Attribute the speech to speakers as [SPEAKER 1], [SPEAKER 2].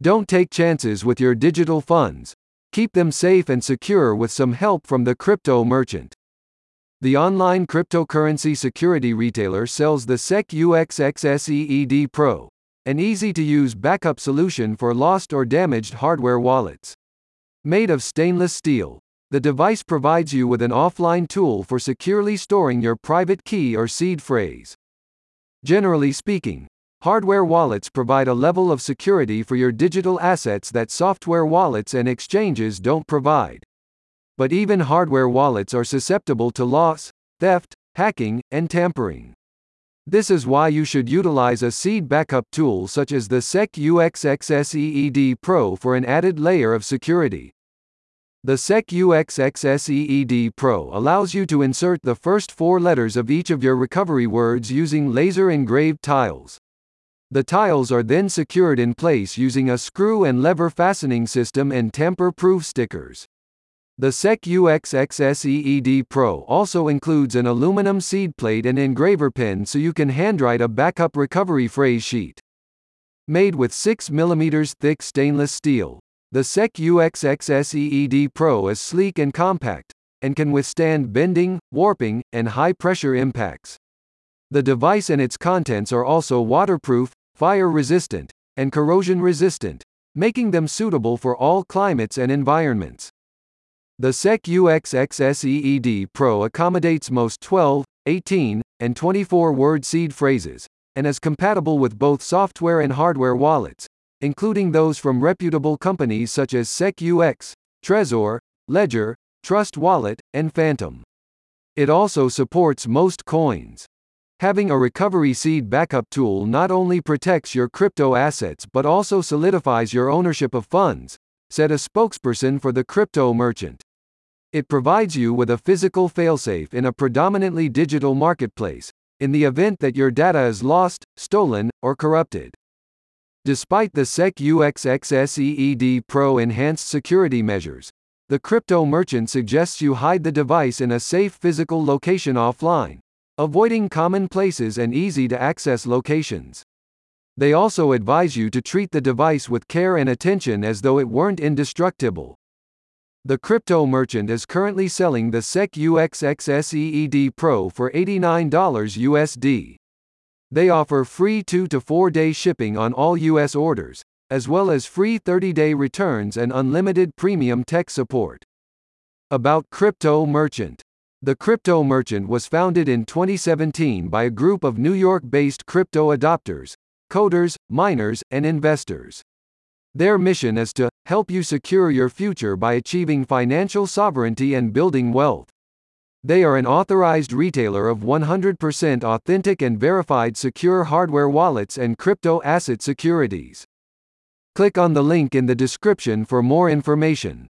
[SPEAKER 1] Don't take chances with your digital funds. Keep them safe and secure with some help from the crypto merchant. The online cryptocurrency security retailer sells the SecUX XSEED Pro, an easy to use backup solution for lost or damaged hardware wallets. Made of stainless steel, the device provides you with an offline tool for securely storing your private key or seed phrase. Generally speaking, hardware wallets provide a level of security for your digital assets that software wallets and exchanges don't provide. But even hardware wallets are susceptible to loss, theft, hacking, and tampering. This is why you should utilize a seed backup tool such as the SecUX XSEED Pro for an added layer of security. The SecUX XSEED Pro allows you to insert the first four letters of each of your recovery words using laser engraved tiles. The tiles are then secured in place using a screw and lever fastening system and tamper-proof stickers. The SecUX XSEED Pro also includes an aluminum seed plate and engraver pen so you can handwrite a backup recovery phrase sheet. Made with 6 mm thick stainless steel, the SecUX XSEED Pro is sleek and compact, and can withstand bending, warping, and high-pressure impacts. The device and its contents are also waterproof, fire-resistant, and corrosion-resistant, making them suitable for all climates and environments. The SecUX XSEED Pro accommodates most 12, 18, and 24-word seed phrases, and is compatible with both software and hardware wallets, including those from reputable companies such as SecUX, Trezor, Ledger, Trust Wallet, and Phantom. It also supports most coins. Having a recovery seed backup tool not only protects your crypto assets but also solidifies your ownership of funds, said a spokesperson for the crypto merchant. It provides you with a physical failsafe in a predominantly digital marketplace, in the event that your data is lost, stolen, or corrupted. Despite the SecUX XSEED Pro enhanced security measures, the crypto merchant suggests you hide the device in a safe physical location offline, avoiding common places and easy to access locations. They also advise you to treat the device with care and attention as though it weren't indestructible. The crypto merchant is currently selling the SecUX XSEED Pro for $89 USD. They offer free 2 to 4 day shipping on all US orders, as well as free 30 day returns and unlimited premium tech support. About Crypto Merchant The Crypto Merchant was founded in 2017 by a group of New York based crypto adopters, coders, miners, and investors. Their mission is to help you secure your future by achieving financial sovereignty and building wealth. They are an authorized retailer of 100% authentic and verified secure hardware wallets and crypto asset securities. Click on the link in the description for more information.